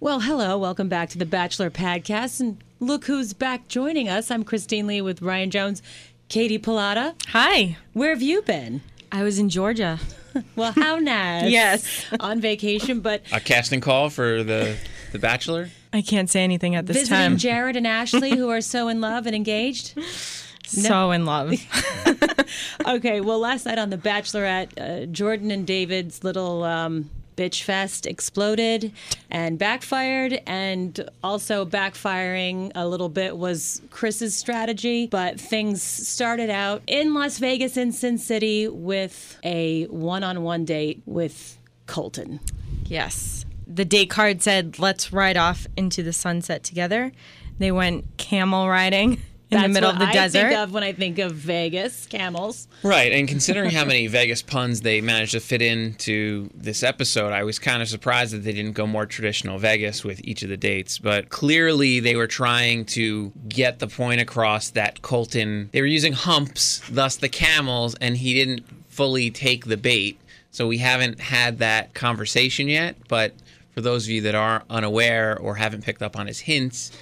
Well, hello. Welcome back to the Bachelor Podcast. And look who's back joining us. I'm Christine Lee with Ryan Jones, Katie Pilata. Hi. Where have you been? I was in Georgia. Well, how nice. Yes. On vacation, but a casting call for the the Bachelor. I can't say anything at this visiting time. Jared and Ashley, who are so in love and engaged. so in love. Okay, well, last night on The Bachelorette, uh, Jordan and David's little um, bitch fest exploded and backfired, and also backfiring a little bit was Chris's strategy. But things started out in Las Vegas in Sin City with a one on one date with Colton. yes. The date card said, let's ride off into the sunset together. They went camel riding in the middle what of the I desert. think of when I think of Vegas camels. Right, and considering how many Vegas puns they managed to fit into this episode, I was kind of surprised that they didn't go more traditional Vegas with each of the dates. But clearly, they were trying to get the point across that Colton, they were using humps, thus the camels, and he didn't fully take the bait. So we haven't had that conversation yet. But for those of you that are unaware or haven't picked up on his hints,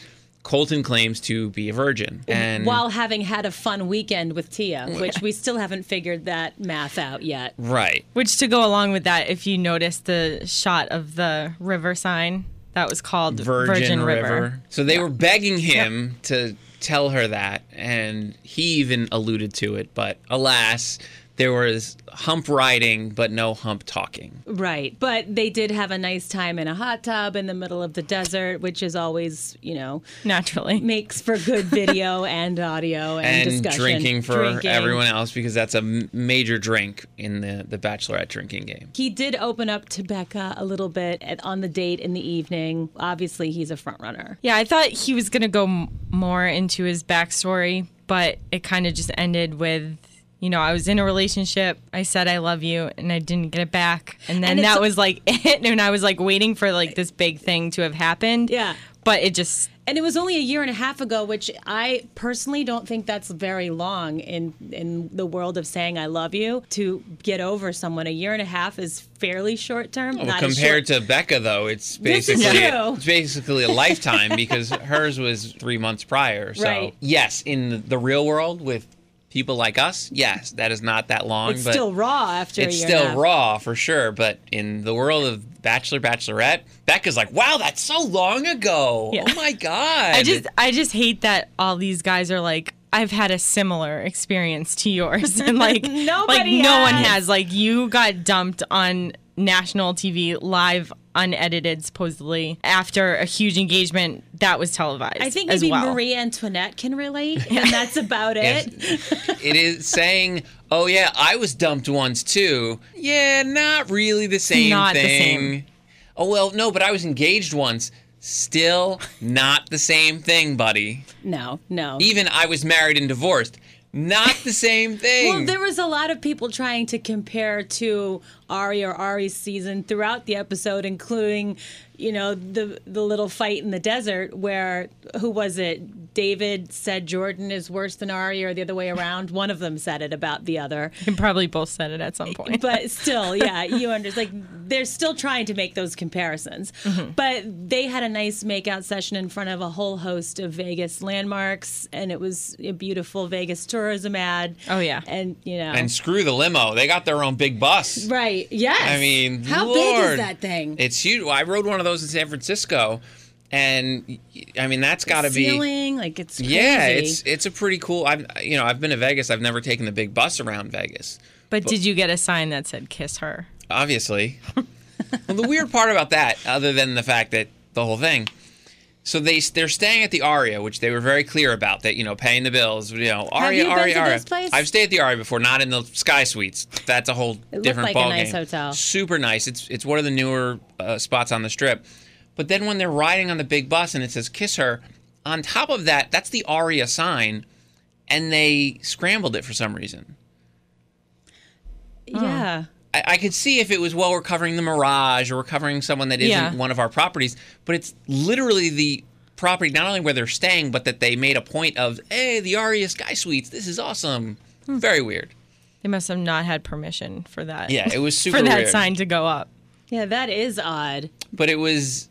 Colton claims to be a virgin. And While having had a fun weekend with Tia, which we still haven't figured that math out yet. right. Which, to go along with that, if you notice the shot of the river sign, that was called Virgin, River. So they were begging him to tell her that, and he even alluded to it. But alas, there was hump riding, but no hump talking. Right. But they did have a nice time in a hot tub in the middle of the desert, which is always, you know, Naturally. makes for good video and audio and, And discussion. drinking for Drinking. everyone else because that's a major drink in the, the Bachelorette drinking game. He did open up to Becca a little bit at, on the date in the evening. Obviously, he's a front runner. Yeah, I thought he was going to go m- more into his backstory, but it kind of just ended with, you know, I was in a relationship. I said I love you, and I didn't get it back, and then And that was like it. And I was like waiting for like this big thing to have happened. Yeah. but it just And it was only a year and a half ago, which I personally don't think that's very long in in the world of saying I love you to get over someone. A year and a half is fairly short term. Well, not compared short- to Becca, though, it's basically it's basically a lifetime because hers was three months prior. So Right. yes, in the, the real world with people like us, yes, that is not that long. it's but still raw after it's a year and still half. raw for sure. But in the world of Bachelor, Bachelorette, Becca's like, wow, that's so long ago. Yeah. Oh my god. I just I just hate that all these guys are like I've had a similar experience to yours and like like Nobody no one has. has like you got dumped on national TV live unedited supposedly after a huge engagement that was televised I think as maybe well. Marie Antoinette can relate, and that's about Yes. it. it is saying, oh yeah, I was dumped once too. Yeah, not really the same not the thing. same. Oh well, no, but I was engaged once. Still not the same thing, buddy. No, no. Even I was married and divorced. Not the same thing. Well, there was a lot of people trying to compare to Arie or Arie's season throughout the episode, including, you know, the the little fight in the desert where who was it? David said Jordan is worse than Ari, or the other way around. One of them said it about the other. You probably both said it at some point. But still, yeah, you understand. Like they're still trying to make those comparisons. Mm-hmm. But they had a nice makeout session in front of a whole host of Vegas landmarks, and it was a beautiful Vegas tourism ad. Oh, yeah. and you know, and screw the limo. They got their own big bus. Right. Yes. I mean, how Lord. big is that thing? It's huge. I rode one of those in San Francisco, and I mean that's got to be. Ceiling, like it's crazy. Yeah, it's it's a pretty cool. I've you know I've been to Vegas. I've never taken the big bus around Vegas. but did you get a sign that said kiss her? Obviously. well, the weird part about that, other than the fact that the whole thing, so they they're staying at the Aria, which they were very clear about that you know paying the bills. You know Aria, been Aria, Aria. I've stayed at the Aria before, not in the Sky Suites. That's a whole looked different like a ballgame. nice hotel. Super nice. It's it's one of the newer uh, spots on the strip. But then when they're riding on the big bus and it says "kiss her," on top of that, that's the Aria sign, and they scrambled it for some reason. Yeah. I, I could see if it was well, we're covering the Mirage or we're covering someone that isn't Yeah. one of our properties, but it's literally the property not only where they're staying, but that they made a point of, hey, the Aria Sky Suites, this is awesome. Hmm. Very weird. They must have not had permission for that. Yeah, it was super for that weird. sign to go up. Yeah, that is odd. But it was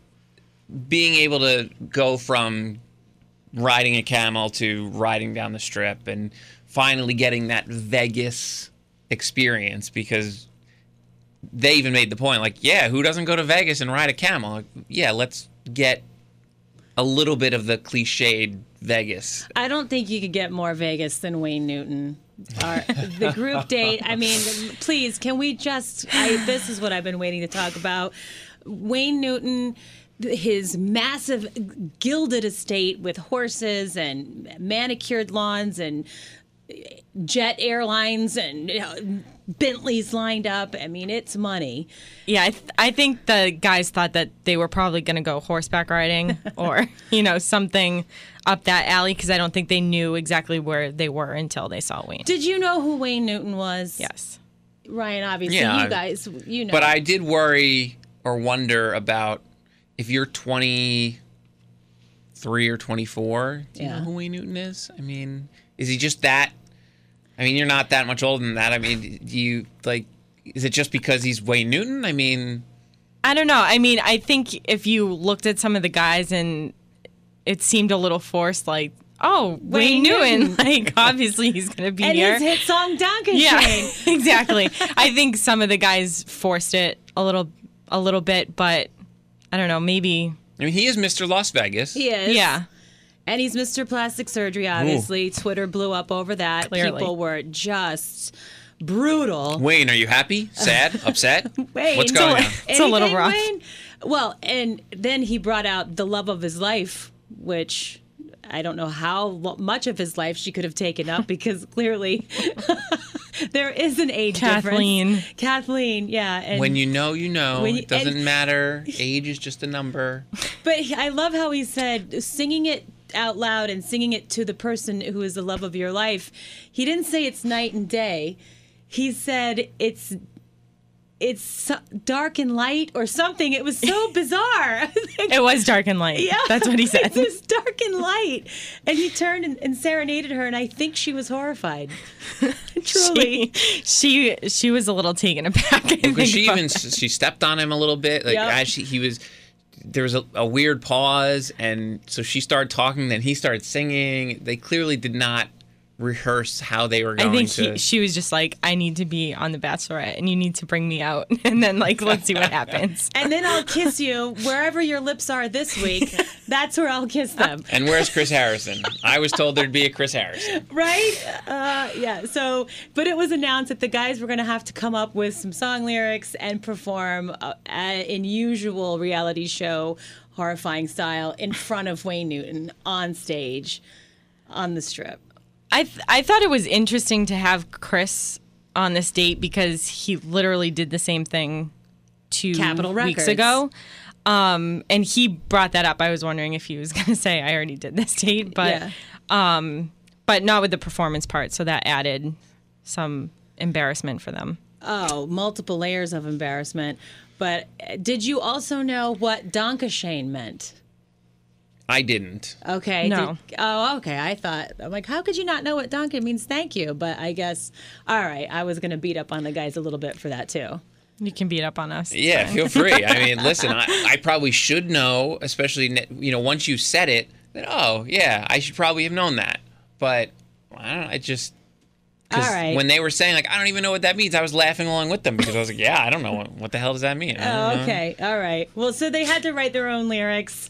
being able to go from riding a camel to riding down the strip and finally getting that Vegas experience because they even made the point like, yeah, who doesn't go to Vegas and ride a camel? Like, yeah, let's get a little bit of the cliched Vegas. I don't think you could get more Vegas than Wayne Newton. Our, the group date. I mean, please, can we just? I, this is what I've been waiting to talk about. Wayne Newton, his massive gilded estate with horses and manicured lawns and jet airlines and you know, Bentleys lined up. I mean, it's money. Yeah, I, th- I think the guys thought that they were probably going to go horseback riding or, you know, something up that alley because I don't think they knew exactly where they were until they saw Wayne. Did you know who Wayne Newton was? yes. Ryan, obviously, Yeah, you guys, you know. But I did worry or wonder about if you're 23 or 24, do you Yeah. know who Wayne Newton is? I mean, is he just that? I mean, you're not that much older than that. I mean, do you like, is it just because he's Wayne Newton? I mean, I don't know. I mean, I think if you looked at some of the guys and it seemed a little forced, like, oh, Wayne Wayne, Newton, Newton. like, obviously he's going to be and here. his hit song Donkey yeah, exactly. I think some of the guys forced it a little, a little bit, but I don't know. Maybe, I mean, he is Mr. Las Vegas. He is. yeah. And he's Mr. Plastic Surgery, obviously. Twitter blew up over that. Clearly. People were just brutal. Wayne, are you happy? Sad? Upset? Wayne, What's going on? It's a little rough. Wayne? Well, and then he brought out the love of his life, which I don't know how much of his life she could have taken up because clearly there is an age Kathleen. difference. Kathleen, Kathleen, yeah. And When you know, you know. You- it doesn't and- matter. Age is just a number. But I love how he said singing it out loud and singing it to the person who is the love of your life. He didn't say it's night and day. He said it's it's dark and light or something. It was so bizarre. It was dark and light. yeah, That's what he said. It was dark and light, and he turned and, and serenaded her, and I think she was horrified. Truly. she, she she was a little taken aback. I Because she even that. she stepped on him a little bit. Like Yep. as she, he was, there was a, a weird pause, and so she started talking. Then he started singing. They clearly did not rehearse how they were I going think to. he, she was just like, I need to be on the Bachelorette, and you need to bring me out, and then like let's see what happens. And then I'll kiss you wherever your lips are this week. That's where I'll kiss them. and where's Chris Harrison? I was told there'd be a Chris Harrison. right? Uh, yeah. So, but it was announced that the guys were going to have to come up with some song lyrics and perform uh, uh, in usual reality show horrifying style in front of Wayne Newton on stage on the strip. I th- I thought it was interesting to have Chris on this date because he literally did the same thing two Capitol weeks Records. ago. Um, and he brought that up. I was wondering if he was going to say I already did this date, but yeah. but not with the performance part. So that added some embarrassment for them. Oh, multiple layers of embarrassment. But uh, did you also know what Danke Schoen meant? I didn't. Okay. No. did- oh, okay. I thought I'm like, how could you not know what Danke means? Thank you. But I guess, all right. I was gonna beat up on the guys a little bit for that too. You can beat up on us. Yeah, feel free. I mean, listen, I, I probably should know, especially you know once you said it. That oh yeah, I should probably have known that. But I don't. know, I just. 'cause All right. When they were saying like I don't even know what that means, I was laughing along with them because I was like, yeah, I don't know what, what the hell does that mean. Oh, okay. All right. Well, so they had to write their own lyrics.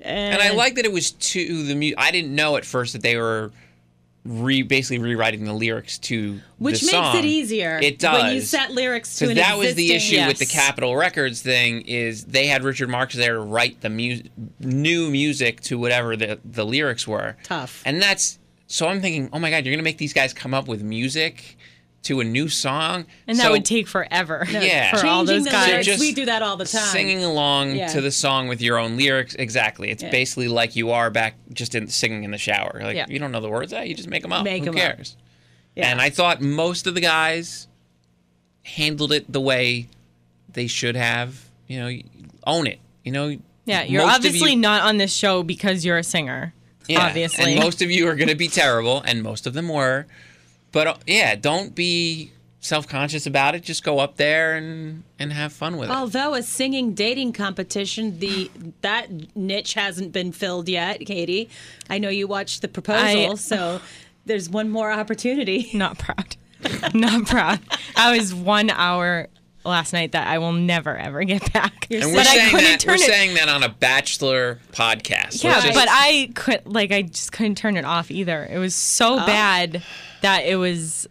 And, And I like that it was to the music. I didn't know at first that they were re basically rewriting the lyrics to which the makes song. it easier. It does. when you set lyrics to an that was the issue with the. Capitol Records thing is they had Richard Marx there to write the mu- new music to whatever the the lyrics were. Tough. And that's so I'm thinking, oh my god, you're gonna make these guys come up with music to a new song. And that would take forever. Yeah. For all Changing those the guys. lyrics, just we do that all the time. singing along Yeah. to the song with your own lyrics. Exactly. It's Yeah. basically like you are back just in singing in the shower. Like Yeah. you don't know the words, ah, you just make them up. Make Who 'em up. cares? Yeah. And I thought most of the guys handled it the way they should have. You know, own it. You know. Yeah, you're most obviously you- not on this show because you're a singer. Yeah, obviously. And most of you are going to be terrible, and most of them were. But uh, yeah, don't be self-conscious about it. Just go up there and and have fun with it. Although a singing dating competition, the that niche hasn't been filled yet, Katie. I know you watched the proposal, I- so there's one more opportunity. Not proud. not proud. I was one hour last night that I will never ever get back. and but we're I saying couldn't that turn we're it. saying that on a bachelor podcast. yeah, just- but I could like I just couldn't turn it off either. It was so bad that it was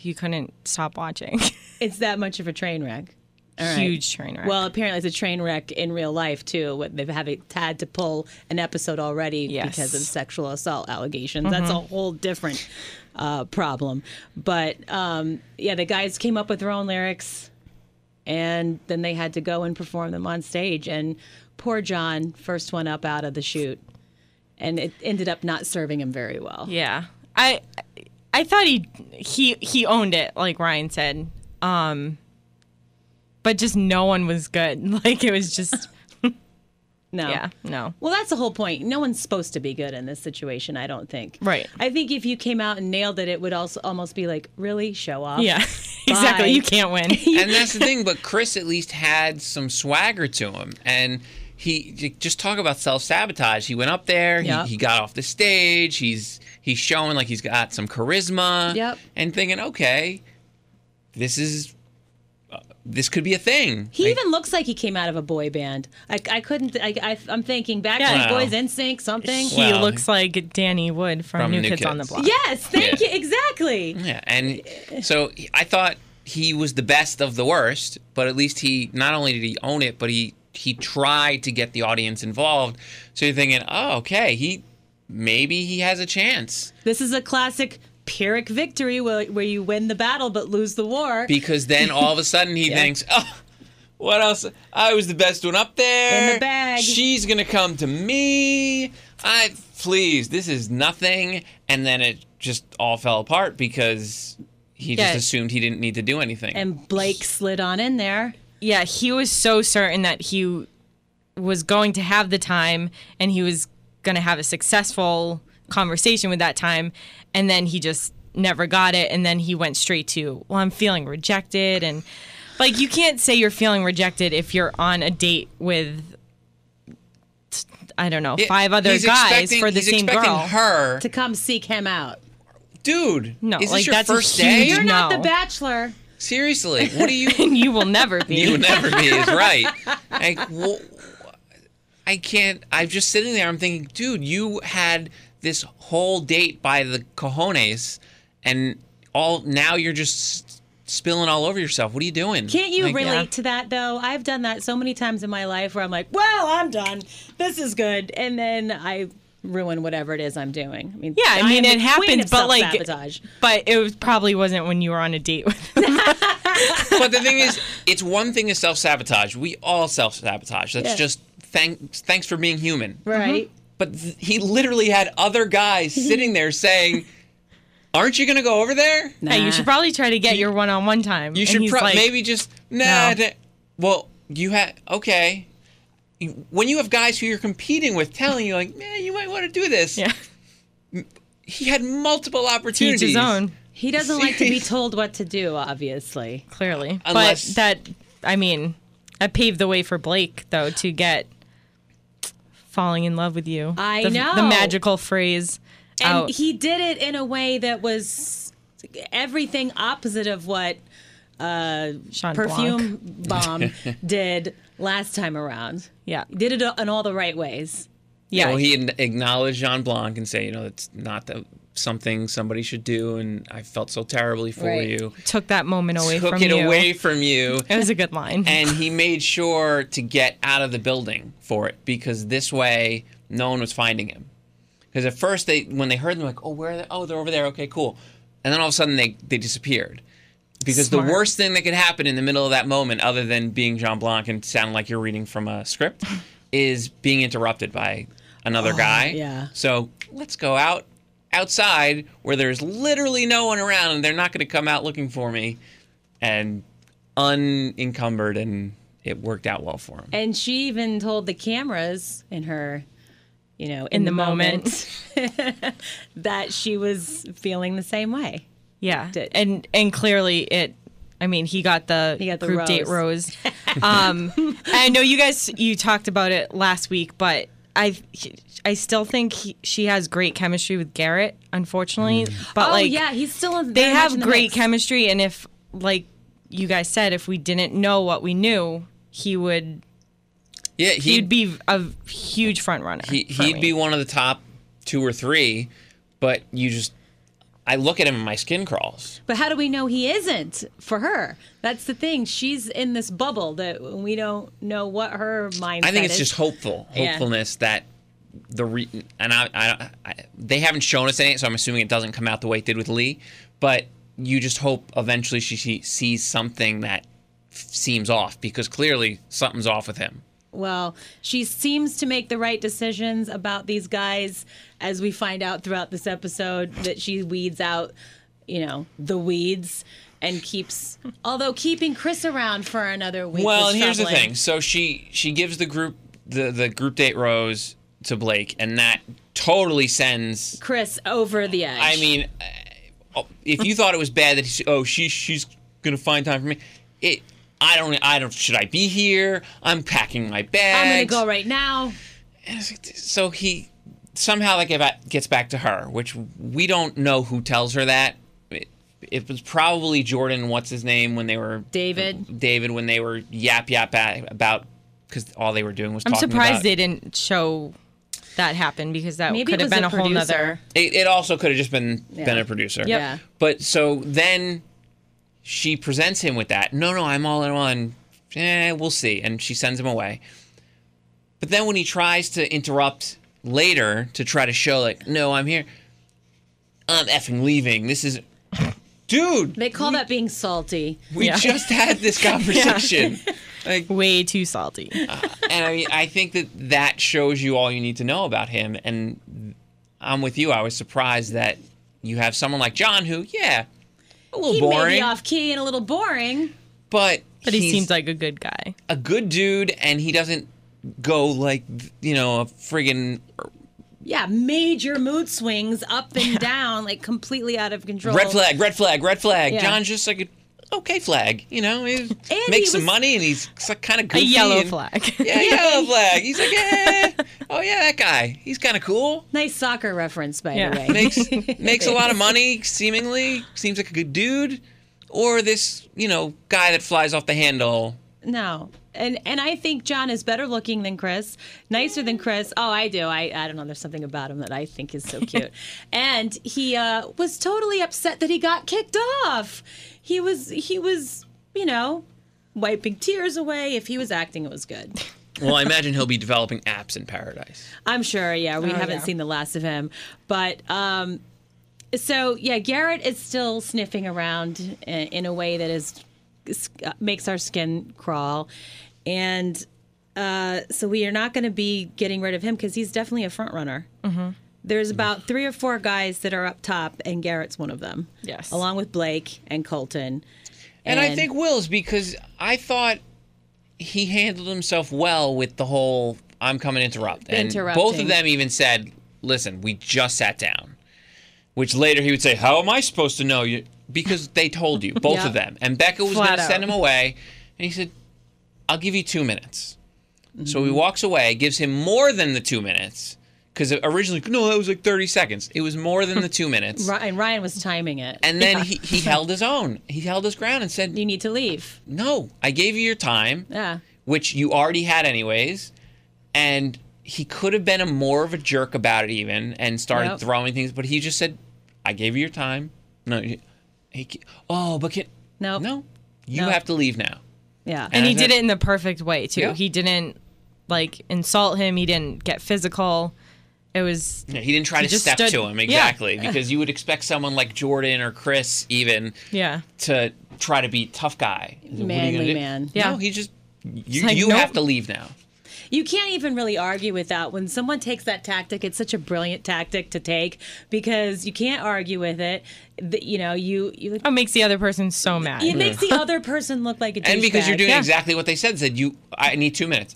you couldn't stop watching. It's that much of a train wreck. Right. Huge train wreck. Well, apparently it's a train wreck in real life too. What They've had to pull an episode already Yes. because of sexual assault allegations. That's a whole different uh, problem. But um, yeah, the guys came up with their own lyrics, and then they had to go and perform them on stage. And poor John, first one up out of the chute, and it ended up not serving him very well. Yeah. I I thought he he he owned it, like Ryan said. Um but just no one was good. Like it was just No. yeah, no. Well, that's the whole point. No one's supposed to be good in this situation, I don't think. Right. I think if you came out and nailed it, it would also almost be like, really show off. Yeah. exactly. You can't win. and that's the thing. But Chris at least had some swagger to him, and he just talk about self sabotage. He went up there. Yep. He, he got off the stage. He's he's showing like he's got some charisma. Yep. And thinking, okay, this is uh, this could be a thing. He Like, even looks like he came out of a boy band. I, I couldn't. I, I, I'm thinking Backstreet Yeah. Boys, NSYNC, something. He Well, looks like Danny Wood from, from New, New Kids, on the Block. Yes, thank Yeah. you. Exactly. Yeah, and so I thought he was the best of the worst, but at least he not only did he own it, but he he tried to get the audience involved. So you're thinking, oh, okay, he maybe he has a chance This is a classic Pyrrhic victory where, where you win the battle but lose the war. because then all of a sudden he Yeah. thinks, oh. What else? I was the best one up there. In the bag. She's gonna come to me. I please. This is nothing. And then it just all fell apart because he just assumed he didn't need to do anything. and Blake slid on in there. Yeah, he was so certain that he was going to have the time and he was going to have a successful conversation with that time. And then he just never got it. And then he went straight to, well, I'm feeling rejected. And like, you can't say you're feeling rejected if you're on a date with, I don't know, five other he's guys for the he's same expecting girl. her To come seek him out. dude. No, is like, this your that's a first huge day? You're not No. the bachelor. Seriously, what do you? and you will never be. you will never be is right. Like, wh- I can't. I'm just sitting there. I'm thinking, dude, you had this whole date by the cojones, and all now you're just spilling all over yourself. What are you doing? Can't you Like, relate yeah. to that though? I've done that so many times in my life where I'm like, well, I'm done. This is good. And then I ruin whatever it is I'm doing. I mean, Yeah, I mean, it happens, but, like, self-sabotage. But it was, probably wasn't when you were on a date with But the thing is, it's one thing to self sabotage. We all self sabotage. That's Yeah. just thanks. Thanks for being human. right? Mm-hmm. But th- he literally had other guys sitting there saying, "Aren't you going to go over there? Hey, you should probably try to get your one-on-one time. You should he's pro- like, maybe just nah." No. da- Well, you had okay. You- When you have guys who you're competing with telling you like, "Man, you might want to do this," Yeah, he had multiple opportunities. each his own. He doesn't like to be told what to do, obviously. Clearly, Unless- but that I mean, that paved the way for Blake though to get falling in love with you. I the, know. the magical phrase. And out. he did it in a way that was everything opposite of what uh, Jean Perfume Blanc. Bomb did last time around. Yeah. Did it in all the right ways. Yeah, Well, he acknowledged Jean Blanc and say, you know, it's not the, something somebody should do, and I felt so terribly for Right. you. took that moment away Took from it you. away from you. It was a good line. and he made sure to get out of the building for it because this way no one was finding him. Because at first they, when they heard them, like, oh, where are they? Oh, they're over there. Okay, cool. and then all of a sudden they they disappeared. Because Smart. the worst thing that could happen in the middle of that moment, other than being Jean Blanc and sound like you're reading from a script, is being interrupted by another oh, guy. yeah. So let's go out outside where there's literally no one around and they're not going to come out looking for me and unencumbered and it worked out well for him. And she even told the cameras in her, you know, in, In the, the moment, that she was feeling the same way. Yeah, Did- and and clearly it. I mean, he got the, He got the group date rose. rose. Um, I know you guys you talked about it last week, but I I still think he, she has great chemistry with Garrett. Unfortunately, but oh like yeah, he's still. they very much have in the great mix. chemistry, and if like you guys said, if we didn't know what we knew, he would Yeah, he'd be a huge front runner. He he'd me. be one of the top two or three, but you just I look at him and my skin crawls. But how do we know he isn't for her? That's the thing. She's in this bubble that we don't know what her mindset I think it's is. just hopeful, Yeah. hopefulness that the re- and I, I, I they haven't shown us anything, so I'm assuming it doesn't come out the way it did with Lee. But you just hope eventually she, she sees something that f- seems off because clearly something's off with him. Well, she seems to make the right decisions about these guys, as we find out throughout this episode that she weeds out, you know, the weeds and keeps. Although keeping Chris around for another week. Well, and here's the thing. So she she gives the group the the group date rose to Blake, and that totally sends Chris over the edge. I mean, uh, if you thought it was bad that he, oh she she's gonna find time for me, it I don't I don't should I be here? I'm packing my bags. I'm gonna go right now. So he somehow like gets back to her, which we don't know who tells her that. It, it was probably Jordan. What's his name when they were David. David when they were yap yap about because all they were doing was I'm talking surprised about. they didn't show that happen because that Maybe could it have was been a a, whole producer. nother. It, it also could have just been been a producer. Yep. Yeah. But so then she presents him with that. No, no, I'm all in on. Eh, we'll see. And she sends him away. But then when he tries to interrupt later to try to show, like, no, I'm here. I'm effing leaving. This is. Dude, They call that being salty. we Yeah. just had this conversation. Like, Way too salty. and I mean, I think that that shows you all you need to know about him. And I'm with you. I was surprised that you have someone like John, who, yeah, a little He may be off key and a little boring. but But he seems like a good guy. a good dude, and he doesn't go like you know a friggin' Yeah, major mood swings up and down, like completely out of control. red flag, red flag, red flag. Yeah. John's just like a okay flag, you know. He he makes some money, and he's kind of goofy. A yellow and- flag. Yeah, yellow flag. He's like, yeah, oh yeah, that guy. He's kind of cool. Nice soccer reference, by Yeah. the way. makes makes a lot of money seemingly seems like a good dude or this you know guy that flies off the handle No. And and I think John is better looking than Chris, nicer than Chris. Oh, I do. I, I don't know. There's something about him that I think is so cute. and he uh, was totally upset that he got kicked off. He was he was you know wiping tears away. If he was acting, it was good. well i imagine he'll be developing apps in paradise I'm sure. Yeah, we Oh, haven't yeah. seen the last of him, but um, so yeah, Garrett is still sniffing around in a way that is uh, makes our skin crawl, and uh, so we are not going to be getting rid of him because he's definitely a front runner. Mm-hmm. There's about three or four guys that are up top, and Garrett's one of them. Yes. along with Blake and Colton. and i think will's because i thought he handled himself well with the whole i'm coming to interrupt and both of them even said listen we just sat down which later he would say how am i supposed to know you because they told you both Yeah. of them and becca was going to send him away and he said i'll give you two minutes So Mm-hmm. he walks away, gives him more than the two minutes. Because originally, no, that was like 30 seconds. It was more than the two minutes. And Ryan was timing it. And then he, he held his own. He held his ground and said, you need to leave. No, I gave you your time, Yeah. which you already had anyways. And he could have been a more of a jerk about it, even, and started Yep. throwing things. But he just said, I gave you your time. No, he, he oh, but can, Nope. no, No. you Nope. have to leave now. Yeah. and he I did it in the perfect way too. Yeah. He didn't like insult him. He didn't get physical. It was Yeah, he didn't try He to step stood- to him yeah. exactly because you would expect someone like Jordan or Chris even yeah. to try to be tough guy. What are you Manly gonna do? man. Yeah. No, he just you, like, you nope. have to leave now. You can't even really argue with that. When someone takes that tactic, it's such a brilliant tactic to take because you can't argue with it. The- You know, you you look, It makes the other person so mad. it makes the mm-hmm. other person look like a jerk And because you're doing Yeah. exactly what they said, said you I need two minutes.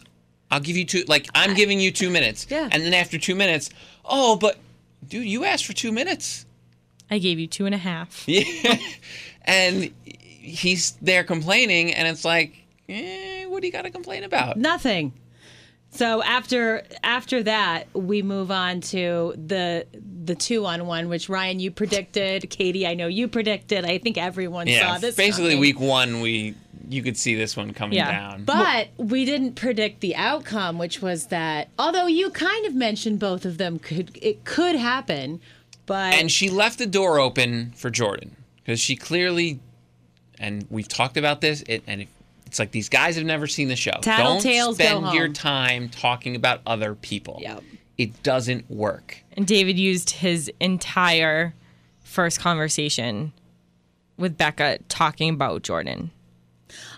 I'll give you two like I'm giving you two minutes. Yeah. And then after two minutes, oh but dude, you asked for two minutes. I gave you two and a half. Yeah. and he's there complaining and it's like, eh, what do you gotta complain about? nothing. So after after that, we move on to the the two on one, which Ryan you predicted, Katie I know you predicted. I think everyone Yeah. saw this. Basically coming. week one we you could see this one coming Yeah. down. But we didn't predict the outcome, which was that although you kind of mentioned both of them could it could happen, but And she left the door open for Jordan because she clearly, and we've talked about this. It, and it's like these guys have never seen the show. Don't spend your time talking about other people. Yep. It doesn't work. And David used his entire first conversation with Becca talking about Jordan.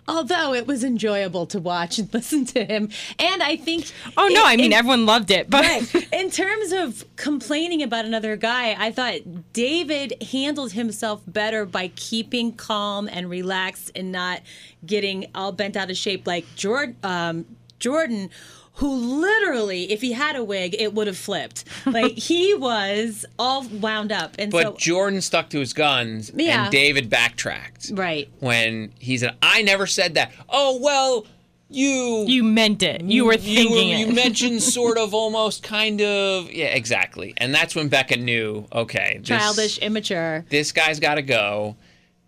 Although it was enjoyable to watch and listen to him, and I think Oh no, in- I mean in- everyone loved it, but Right. In terms of complaining about another guy, I thought David handled himself better by keeping calm and relaxed and not getting all bent out of shape like Jordan. Um, Jordan, who literally, if he had a wig, it would have flipped. Like he was all wound up, and But so Jordan stuck to his guns, Yeah. and David backtracked right. when he said, "I never said that." Oh well, you you meant it. You were you, thinking you it. mentioned sort of, almost, kind of, yeah, exactly. And that's when Becca knew, okay, this, Childish, immature. this guy's got to go.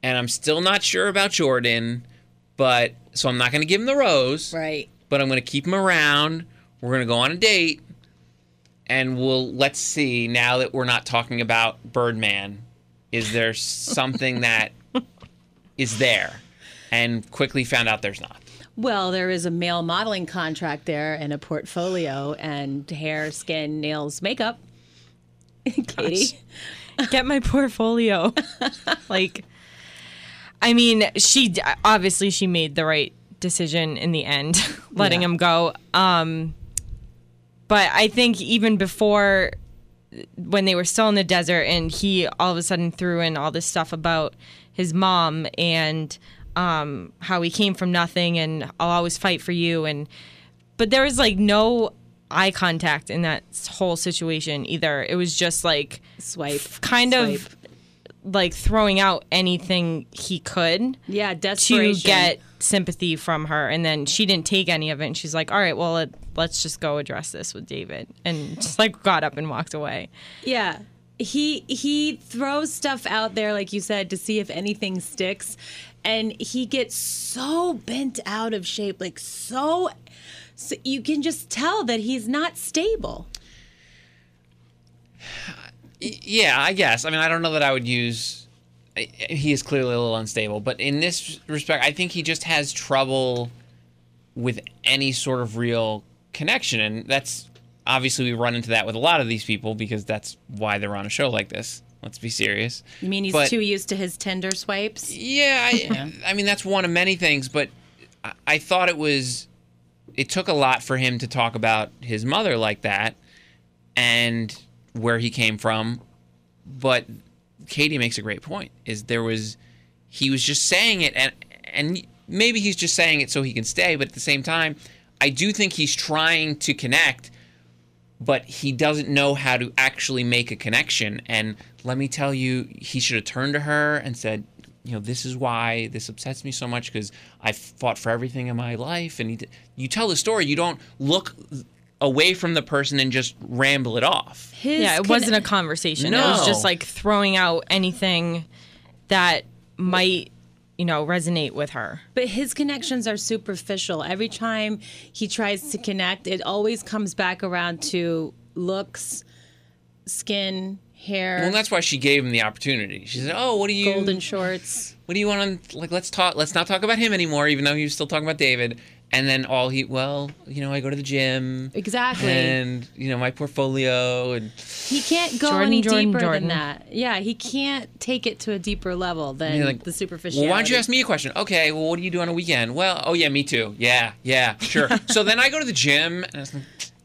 And I'm still not sure about Jordan, but so I'm not going to give him the rose, Right. But I'm going to keep him around. We're going to go on a date, and we'll let's see. Now that we're not talking about Birdman, is there something that is there? And quickly found out there's not. Well, there is a male modeling contract there and a portfolio and hair, skin, nails, makeup. Katie. Get my portfolio. like I mean, she obviously she made the right decision in the end, letting Yeah. him go. Um but I think even before when they were still in the desert and he all of a sudden threw in all this stuff about his mom and um, how he came from nothing and I'll always fight for you and but there was like no eye contact in that whole situation either. It was just like Swipe. kind Swipe. of like throwing out anything he could Yeah, desperation. to get sympathy from her and then she didn't take any of it and she's like all right well let, let's just go address this with david and just like got up and walked away Yeah. He he throws stuff out there like you said to see if anything sticks and he gets so bent out of shape like so, so you can just tell that he's not stable. Yeah, I guess. I mean, I don't know that I would use. I- He is clearly a little unstable, but in this respect, I think he just has trouble with any sort of real connection, and that's obviously we run into that with a lot of these people because that's why they're on a show like this. Let's be serious. You mean he's But- too used to his Tinder swipes? Yeah, I, I mean that's one of many things, but I, I thought it was. It took a lot for him to talk about his mother like that, and where he came from. But Katie makes a great point. Is there was, he was just saying it, and and maybe he's just saying it so he can stay, but at the same time, I do think he's trying to connect but he doesn't know how to actually make a connection. And let me tell you, he should have turned to her and said, you know, this is why this upsets me so much because I fought for everything in my life. And he, you tell the story, you don't look away from the person and just ramble it off. His yeah it conne- wasn't a conversation it was just like throwing out anything that might you know resonate with her But his connections are superficial. Every time he tries to connect, it always comes back around to looks, skin, hair, Well, that's why she gave him the opportunity. She said, "Oh, what do you golden shorts. what do you want to like let's talk let's not talk about him anymore even though he was still talking about david and then all he well, you know, I go to the gym. Exactly. And you know my portfolio and He can't go Jordan, any Jordan, deeper Jordan. than that. Yeah, he can't take it to a deeper level than You're like, the superficial. Well, why don't you ask me a question? Okay, well, what do you do on a weekend? Well, oh yeah, me too. Yeah, yeah, sure. so then I go to the gym, and I like,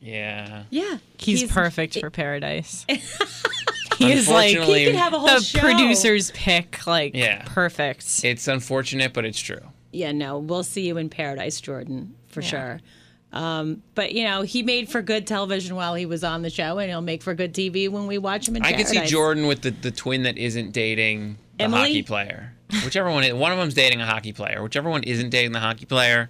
yeah. Yeah, He's, perfect for Paradise. he is like He could have a whole the show. producer's pick. Like Yeah. perfect. It's unfortunate, but it's true. Yeah, no, we'll see you in Paradise, Jordan, for sure. Um, but you know, he made for good television while he was on the show, and he'll make for good TV when we watch him in paradise. I Paradise. can see Jordan with the, the twin that isn't dating the Emily? hockey player. Whichever one, is, one of them's dating a hockey player. Whichever one isn't dating the hockey player,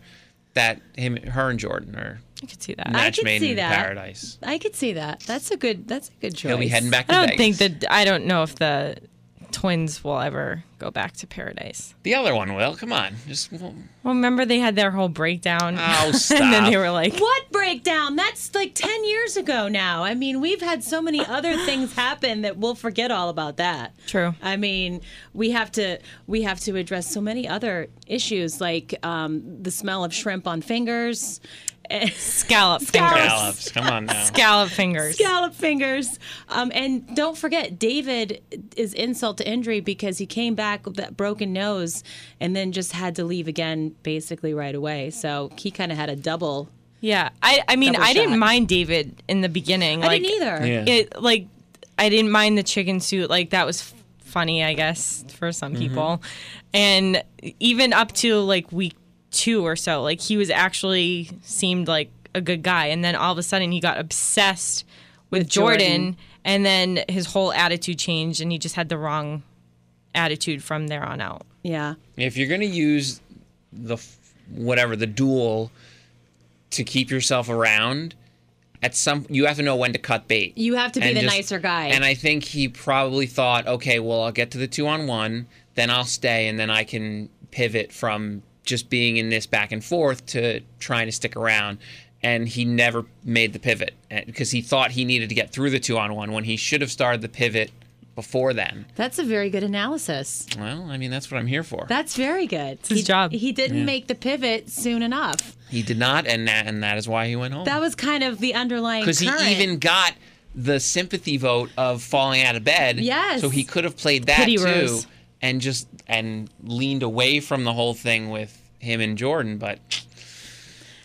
that him, her, and Jordan are I could see that. match could made see in that. paradise. I could see that. That's a good. That's a good choice. He'll be heading back to I don't think Vegas. that. I don't know if the twins will ever go back to Paradise. The other one will. Come on, just well, Well, remember they had their whole breakdown, Oh, stop! and then they were like, What breakdown? That's like 10 years ago now. I mean, we've had so many other things happen that we'll forget all about that. True. I mean, we have to we have to address so many other issues like um, the smell of shrimp on fingers, scallop fingers, scallops. Come on now. scallop fingers. scallop fingers. Um, and don't forget, David is insult to injury because he came back with that broken nose and then just had to leave again basically right away. So he kind of had a double. Yeah, I. I mean, I didn't mind David in the beginning. I like, didn't either. Yeah. It like I didn't mind the chicken suit. Like that was funny, I guess, for some Mm-hmm. people. And even up to like week two or so, like he was actually seemed like a good guy. And then all of a sudden, he got obsessed with, Jordan, Jordan. and then his whole attitude changed, and he just had the wrong attitude from there on out. Yeah. If you're gonna use the f- whatever the duel to keep yourself around, at some you have to know when to cut bait. You have to be And the just- nicer guy. And I think he probably thought, okay, well, I'll get to the two on one, then I'll stay, and then I can pivot from just being in this back and forth to trying to stick around. And he never made the pivot eh, because he thought he needed to get through the two on one when he should have started the pivot before then. That's a very good analysis. Well, I mean, that's what I'm here for. That's very good. It's his he, job. He didn't make the pivot soon enough. He did not, and that, and that is why he went home. That was kind of the underlying Because he even got the sympathy vote of falling out of bed. Yes. So he could have played that Pity too, Rose. and just and leaned away from the whole thing with him and Jordan. But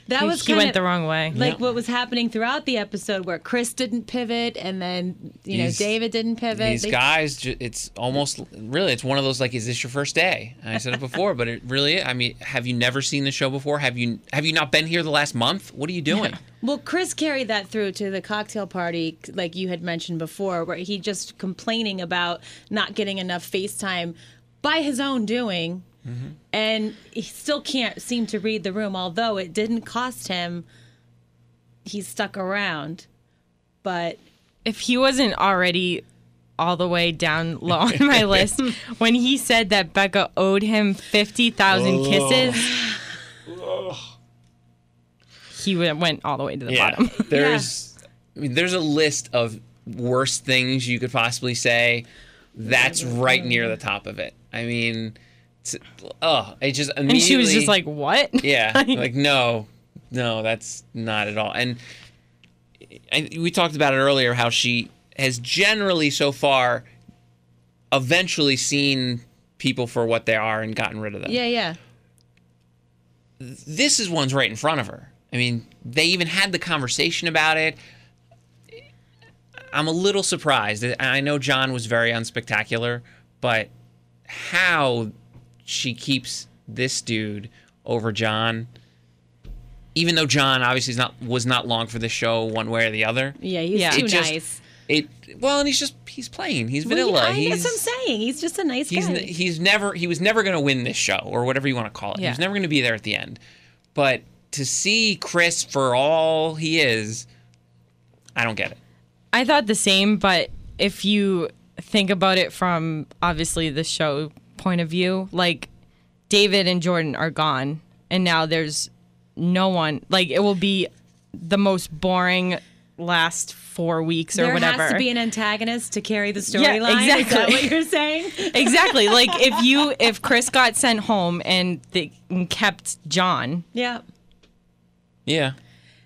that he, was he went of the wrong way. like Yeah. what was happening throughout the episode, where Chris didn't pivot, and then you know David didn't pivot. these They- guys, ju- it's almost really, it's one of those like, is this your first day? And I said it before, but it really, I mean, have you never seen the show before? Have you have you not been here the last month? What are you doing? Well, Chris carried that through to the cocktail party, like you had mentioned before, where he just complaining about not getting enough FaceTime by his own doing. Mm-hmm. And he still can't seem to read the room, although it didn't cost him. He stuck around. But if he wasn't already all the way down low on my list, when he said that Becca owed him 50,000 kisses, he went went all the way to the Yeah, bottom. there's, I mean, there's a list of worst things you could possibly say. That's right near the top of it. I mean, it's, oh, it just immediately. And she was just like, what? yeah, like no, no, that's not at all. And I, we talked about it earlier how she has generally so far eventually seen people for what they are and gotten rid of them. yeah, yeah. This is one's right in front of her. I mean, they even had the conversation about it. I'm a little surprised. I know John was very unspectacular, but how she keeps this dude over John, even though John obviously is not was not long for the show one way or the other. Yeah, he's Yeah. too It just- nice. It well, and he's just he's playing. He's Well, vanilla. yeah, he's that's what I'm saying. He's just a nice he's guy. he's never he was never going to win this show or whatever you want to call it. Yeah. was never going to be there at the end. But to see Chris for all he is, I don't get it. I thought the same, but if you think about it from obviously the show point of view, like David and Jordan are gone, and now there's no one. Like it will be the most boring last four weeks or there whatever. has to be an antagonist to carry the Yeah, storyline. Is that exactly. what you're saying? exactly. Like if you if Chris got sent home and they kept John, yeah. Yeah.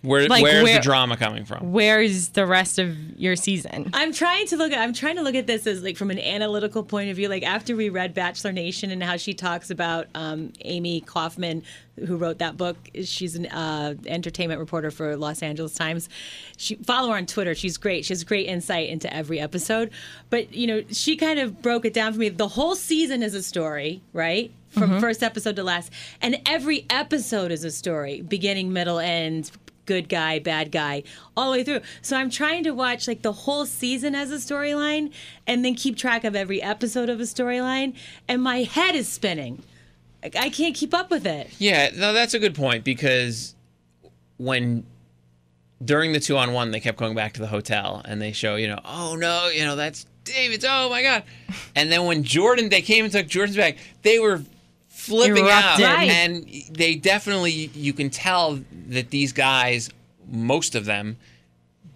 Where Like, where's where- the drama coming from? Where's the rest of your season? I'm trying to look at I'm trying to look at this as like from an analytical point of view. Like after we read Bachelor Nation and how she talks about um, Amy Kaufman, who wrote that book. She's an uh, entertainment reporter for Los Angeles Times. She follow her on Twitter. She's great. She has great insight into every episode. But you know, she kind of broke it down for me. The whole season is a story, right? From first episode to last, and every episode is a story, beginning, middle, end good guy, bad guy, all the way through. So I'm trying to watch like the whole season as a storyline and then keep track of every episode of a storyline. And my head is spinning. Like, I can't keep up with it. Yeah, no, that's a good point because when during the two on one, they kept going back to the hotel and they show, you know, oh no, you know, that's David's. Oh my god! And then when Jordan, they came and took Jordan's bag, they were flipping out, Right. and they definitely, you can tell that these guys, most of them,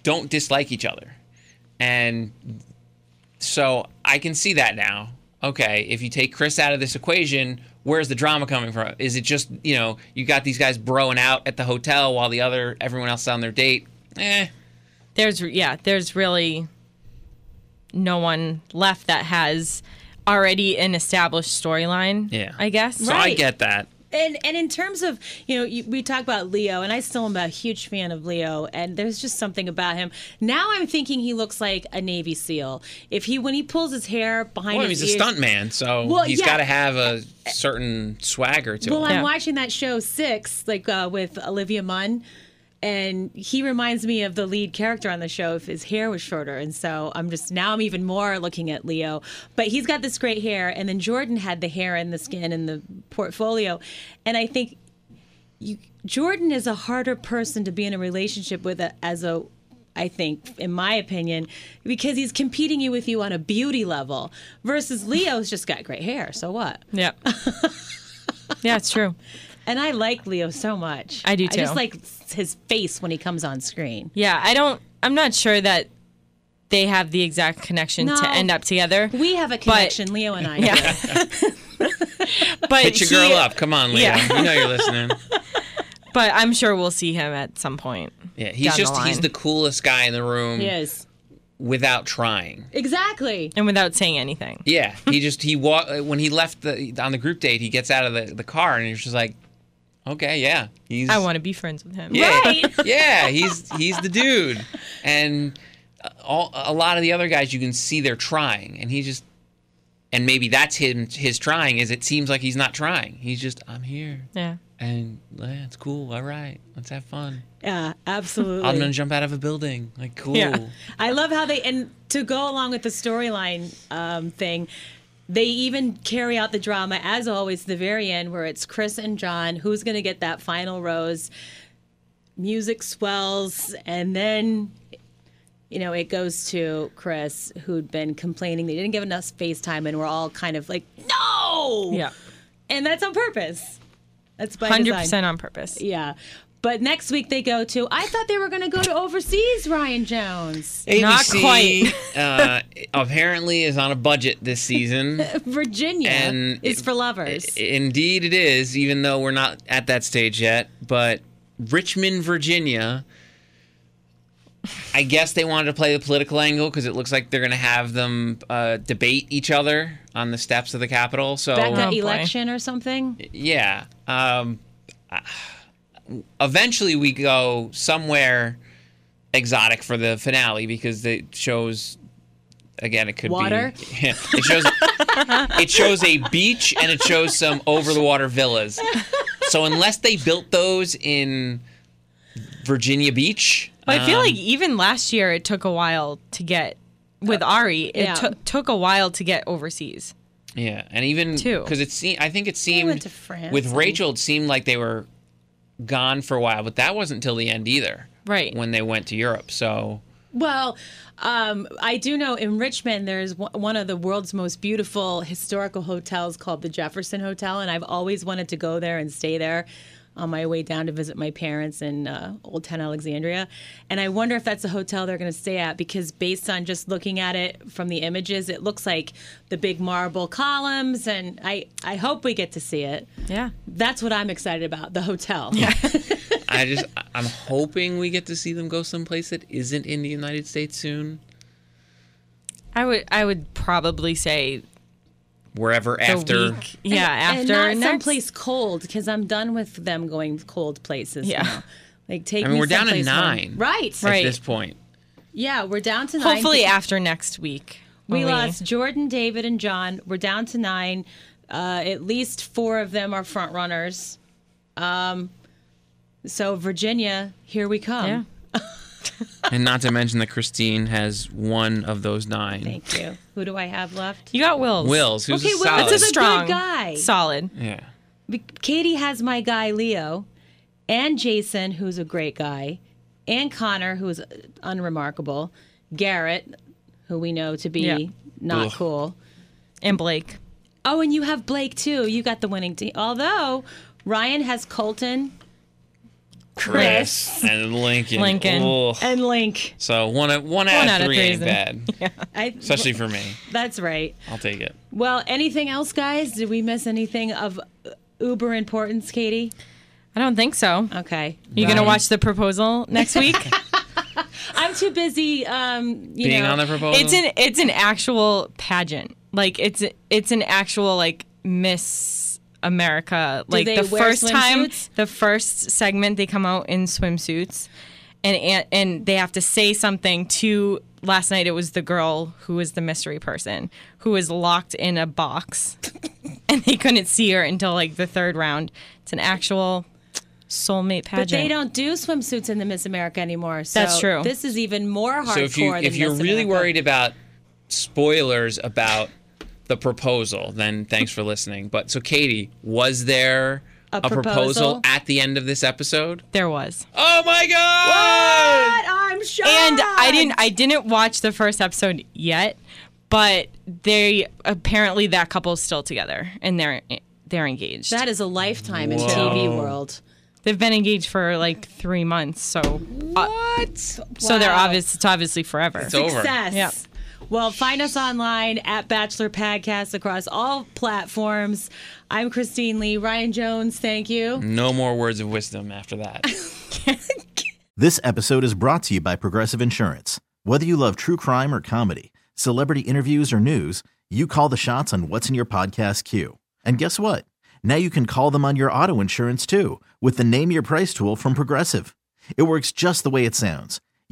don't dislike each other, and so I can see that now. Okay, if you take Chris out of this equation, where's the drama coming from? Is it just you know you got these guys broing out at the hotel while the other everyone else is on their date? Eh, There's yeah, there's really no one left that has already an established storyline. yeah. I guess. So I get that. And and in terms of you know you, we talk about Leo and I still am a huge fan of Leo and there's just something about him. Now I'm thinking he looks like a Navy SEAL. If he when he pulls his hair behind Well, his he's a ears, stunt man, so Well, he's yeah. got to have a certain swagger to Well, him. I'm Yeah. watching that show Six, like uh, with Olivia Munn, and he reminds me of the lead character on the show if his hair was shorter. And so I'm just now I'm even more looking at Leo, but he's got this great hair, and then Jordan had the hair and the skin and the portfolio, and I think you Jordan is a harder person to be in a relationship with a, as a I think, in my opinion, because he's competing you with you on a beauty level versus Leo's just got great hair. So what? Yeah. yeah, it's true. And I like Leo so much. I do too. I just like his face when he comes on screen. Yeah, I don't. I'm not sure that they have the exact connection No. to end up together. We have a connection, Leo and I. Yeah. but Hit your he- girl up. Come on, Leo. Yeah. You know you're listening. But I'm sure we'll see him at some point. Yeah, he's Down the just he's the coolest guy in the room He is. without trying. Exactly. And without saying anything. Yeah, he just he walk when he left the on the group date. He gets out of the, the car and he's just like, okay, yeah, he's I want to be friends with him. yeah, Right. yeah, he's he's the dude. And uh, all, a lot of the other guys, you can see they're trying, and he just and maybe that's him his trying is it seems like he's not trying. He's just I'm here Yeah. and yeah, it's cool. All right, let's have fun. Yeah, absolutely. I'm gonna jump out of a building. Like cool. Yeah. I love how they and to go along with the storyline um, thing, they even carry out the drama as always. The very end where it's Chris and John who's going to get that final rose. Music swells, and then you know it goes to Chris who'd been complaining they didn't give enough face time, and we're all kind of like, no, Yeah. and that's on purpose. That's by Hundred design. percent on purpose. Yeah. But next week they go to. I thought they were going to go to overseas. Ryan Jones, Not quite. uh, apparently is on a budget this season. Virginia And is it- for lovers. Indeed, it is, even though we're not at that stage yet. But Richmond, Virginia, I guess they wanted to play the political angle because it looks like they're going to have them uh, debate each other on the steps of the Capitol. So, Back Oh, that boy. election or something. yeah. Um, eventually, we go somewhere exotic for the finale because it shows. Again, it could Water? be. Yeah, it shows. it shows a beach and it shows some over the water villas. So unless they built those in Virginia Beach, But I feel um, like even last year it took a while to get with Arie. It yeah. took took a while to get overseas. yeah, and even Too. because it seemed, I think it seemed to with Rachel, it seemed like they were gone for a while, but that wasn't until the end either. Right. when they went to Europe. So Well, um, I do know in Richmond there's one of the world's most beautiful historical hotels called the Jefferson Hotel, and I've always wanted to go there and stay there on my way down to visit my parents in uh, Old Town Alexandria. And I wonder if that's a hotel they're going to stay at because based on just looking at it from the images, it looks like the big marble columns, and I I hope we get to see it. Yeah. That's what I'm excited about, the hotel. I just I'm hoping we get to see them go someplace that isn't in the United States soon. I would I would probably say Wherever the after week. Yeah, and, after and not someplace cold because I'm done with them going cold places. Yeah. now. Like take I mean, me we're down to someplace warm. nine. Right. at Right. this point. Yeah, we're down to nine. Hopefully after next week. We when lost Jordan, David, and John. We're down to nine. Uh, at least four of them are front runners. Um, so Virginia, here we come. Yeah. And not to mention that Christine has one of those nine. Thank you. Who do I have left? You got Wills. Wills, who's Okay, a Wills solid. That's a is a good strong guy. Solid. yeah. Katie has my guy Leo, and Jason, who's a great guy, and Connor, who is unremarkable, Garrett, who we know to be Yeah. not Ugh. cool. And Blake. Oh, and you have Blake too. You got the winning team. Although Ryan has Colton Chris and Lincoln. Lincoln. Ugh. and Link. So one out, one out of three three ain't isn't- bad, I, especially for me. that's right. I'll take it. Well, anything else, guys? Did we miss anything of uber importance, Katie? I don't think so. Okay. You gonna watch the proposal next week? I'm too busy. Um, you Being know, on the proposal. it's an it's an actual pageant. Like it's it's an actual like Miss America. Like they the wear first time, the first segment they come out in swimsuits, and and, and they have to say something to. Last night it was the girl who was the mystery person who was locked in a box, and they couldn't see her until like the third round. It's an actual soulmate pageant. But they don't do swimsuits in the Miss America anymore. So That's true. This is even more hardcore so if you than if you're Miss really America. worried about spoilers about the proposal, then thanks for listening. But so Katie, was there A a, proposal? proposal? at the end of this episode? There was. Oh my god! But I'm shocked. and I didn't I didn't watch the first episode yet, but they apparently that couple's still together and they're they're engaged. That is a lifetime in Whoa. TV world. They've been engaged for like three months, so uh, What? so they're obvious. It's obviously forever. It's over. Success. Yep. Well, find us online at Bachelor Podcast across all platforms. I'm Christine Lee. Ryan Jones, thank you. No more words of wisdom after that. This episode is brought to you by Progressive Insurance. Whether you love true crime or comedy, celebrity interviews or news, you call the shots on what's in your podcast queue. And guess what? Now you can call them on your auto insurance too with the Name Your Price tool from Progressive. It works just the way it sounds.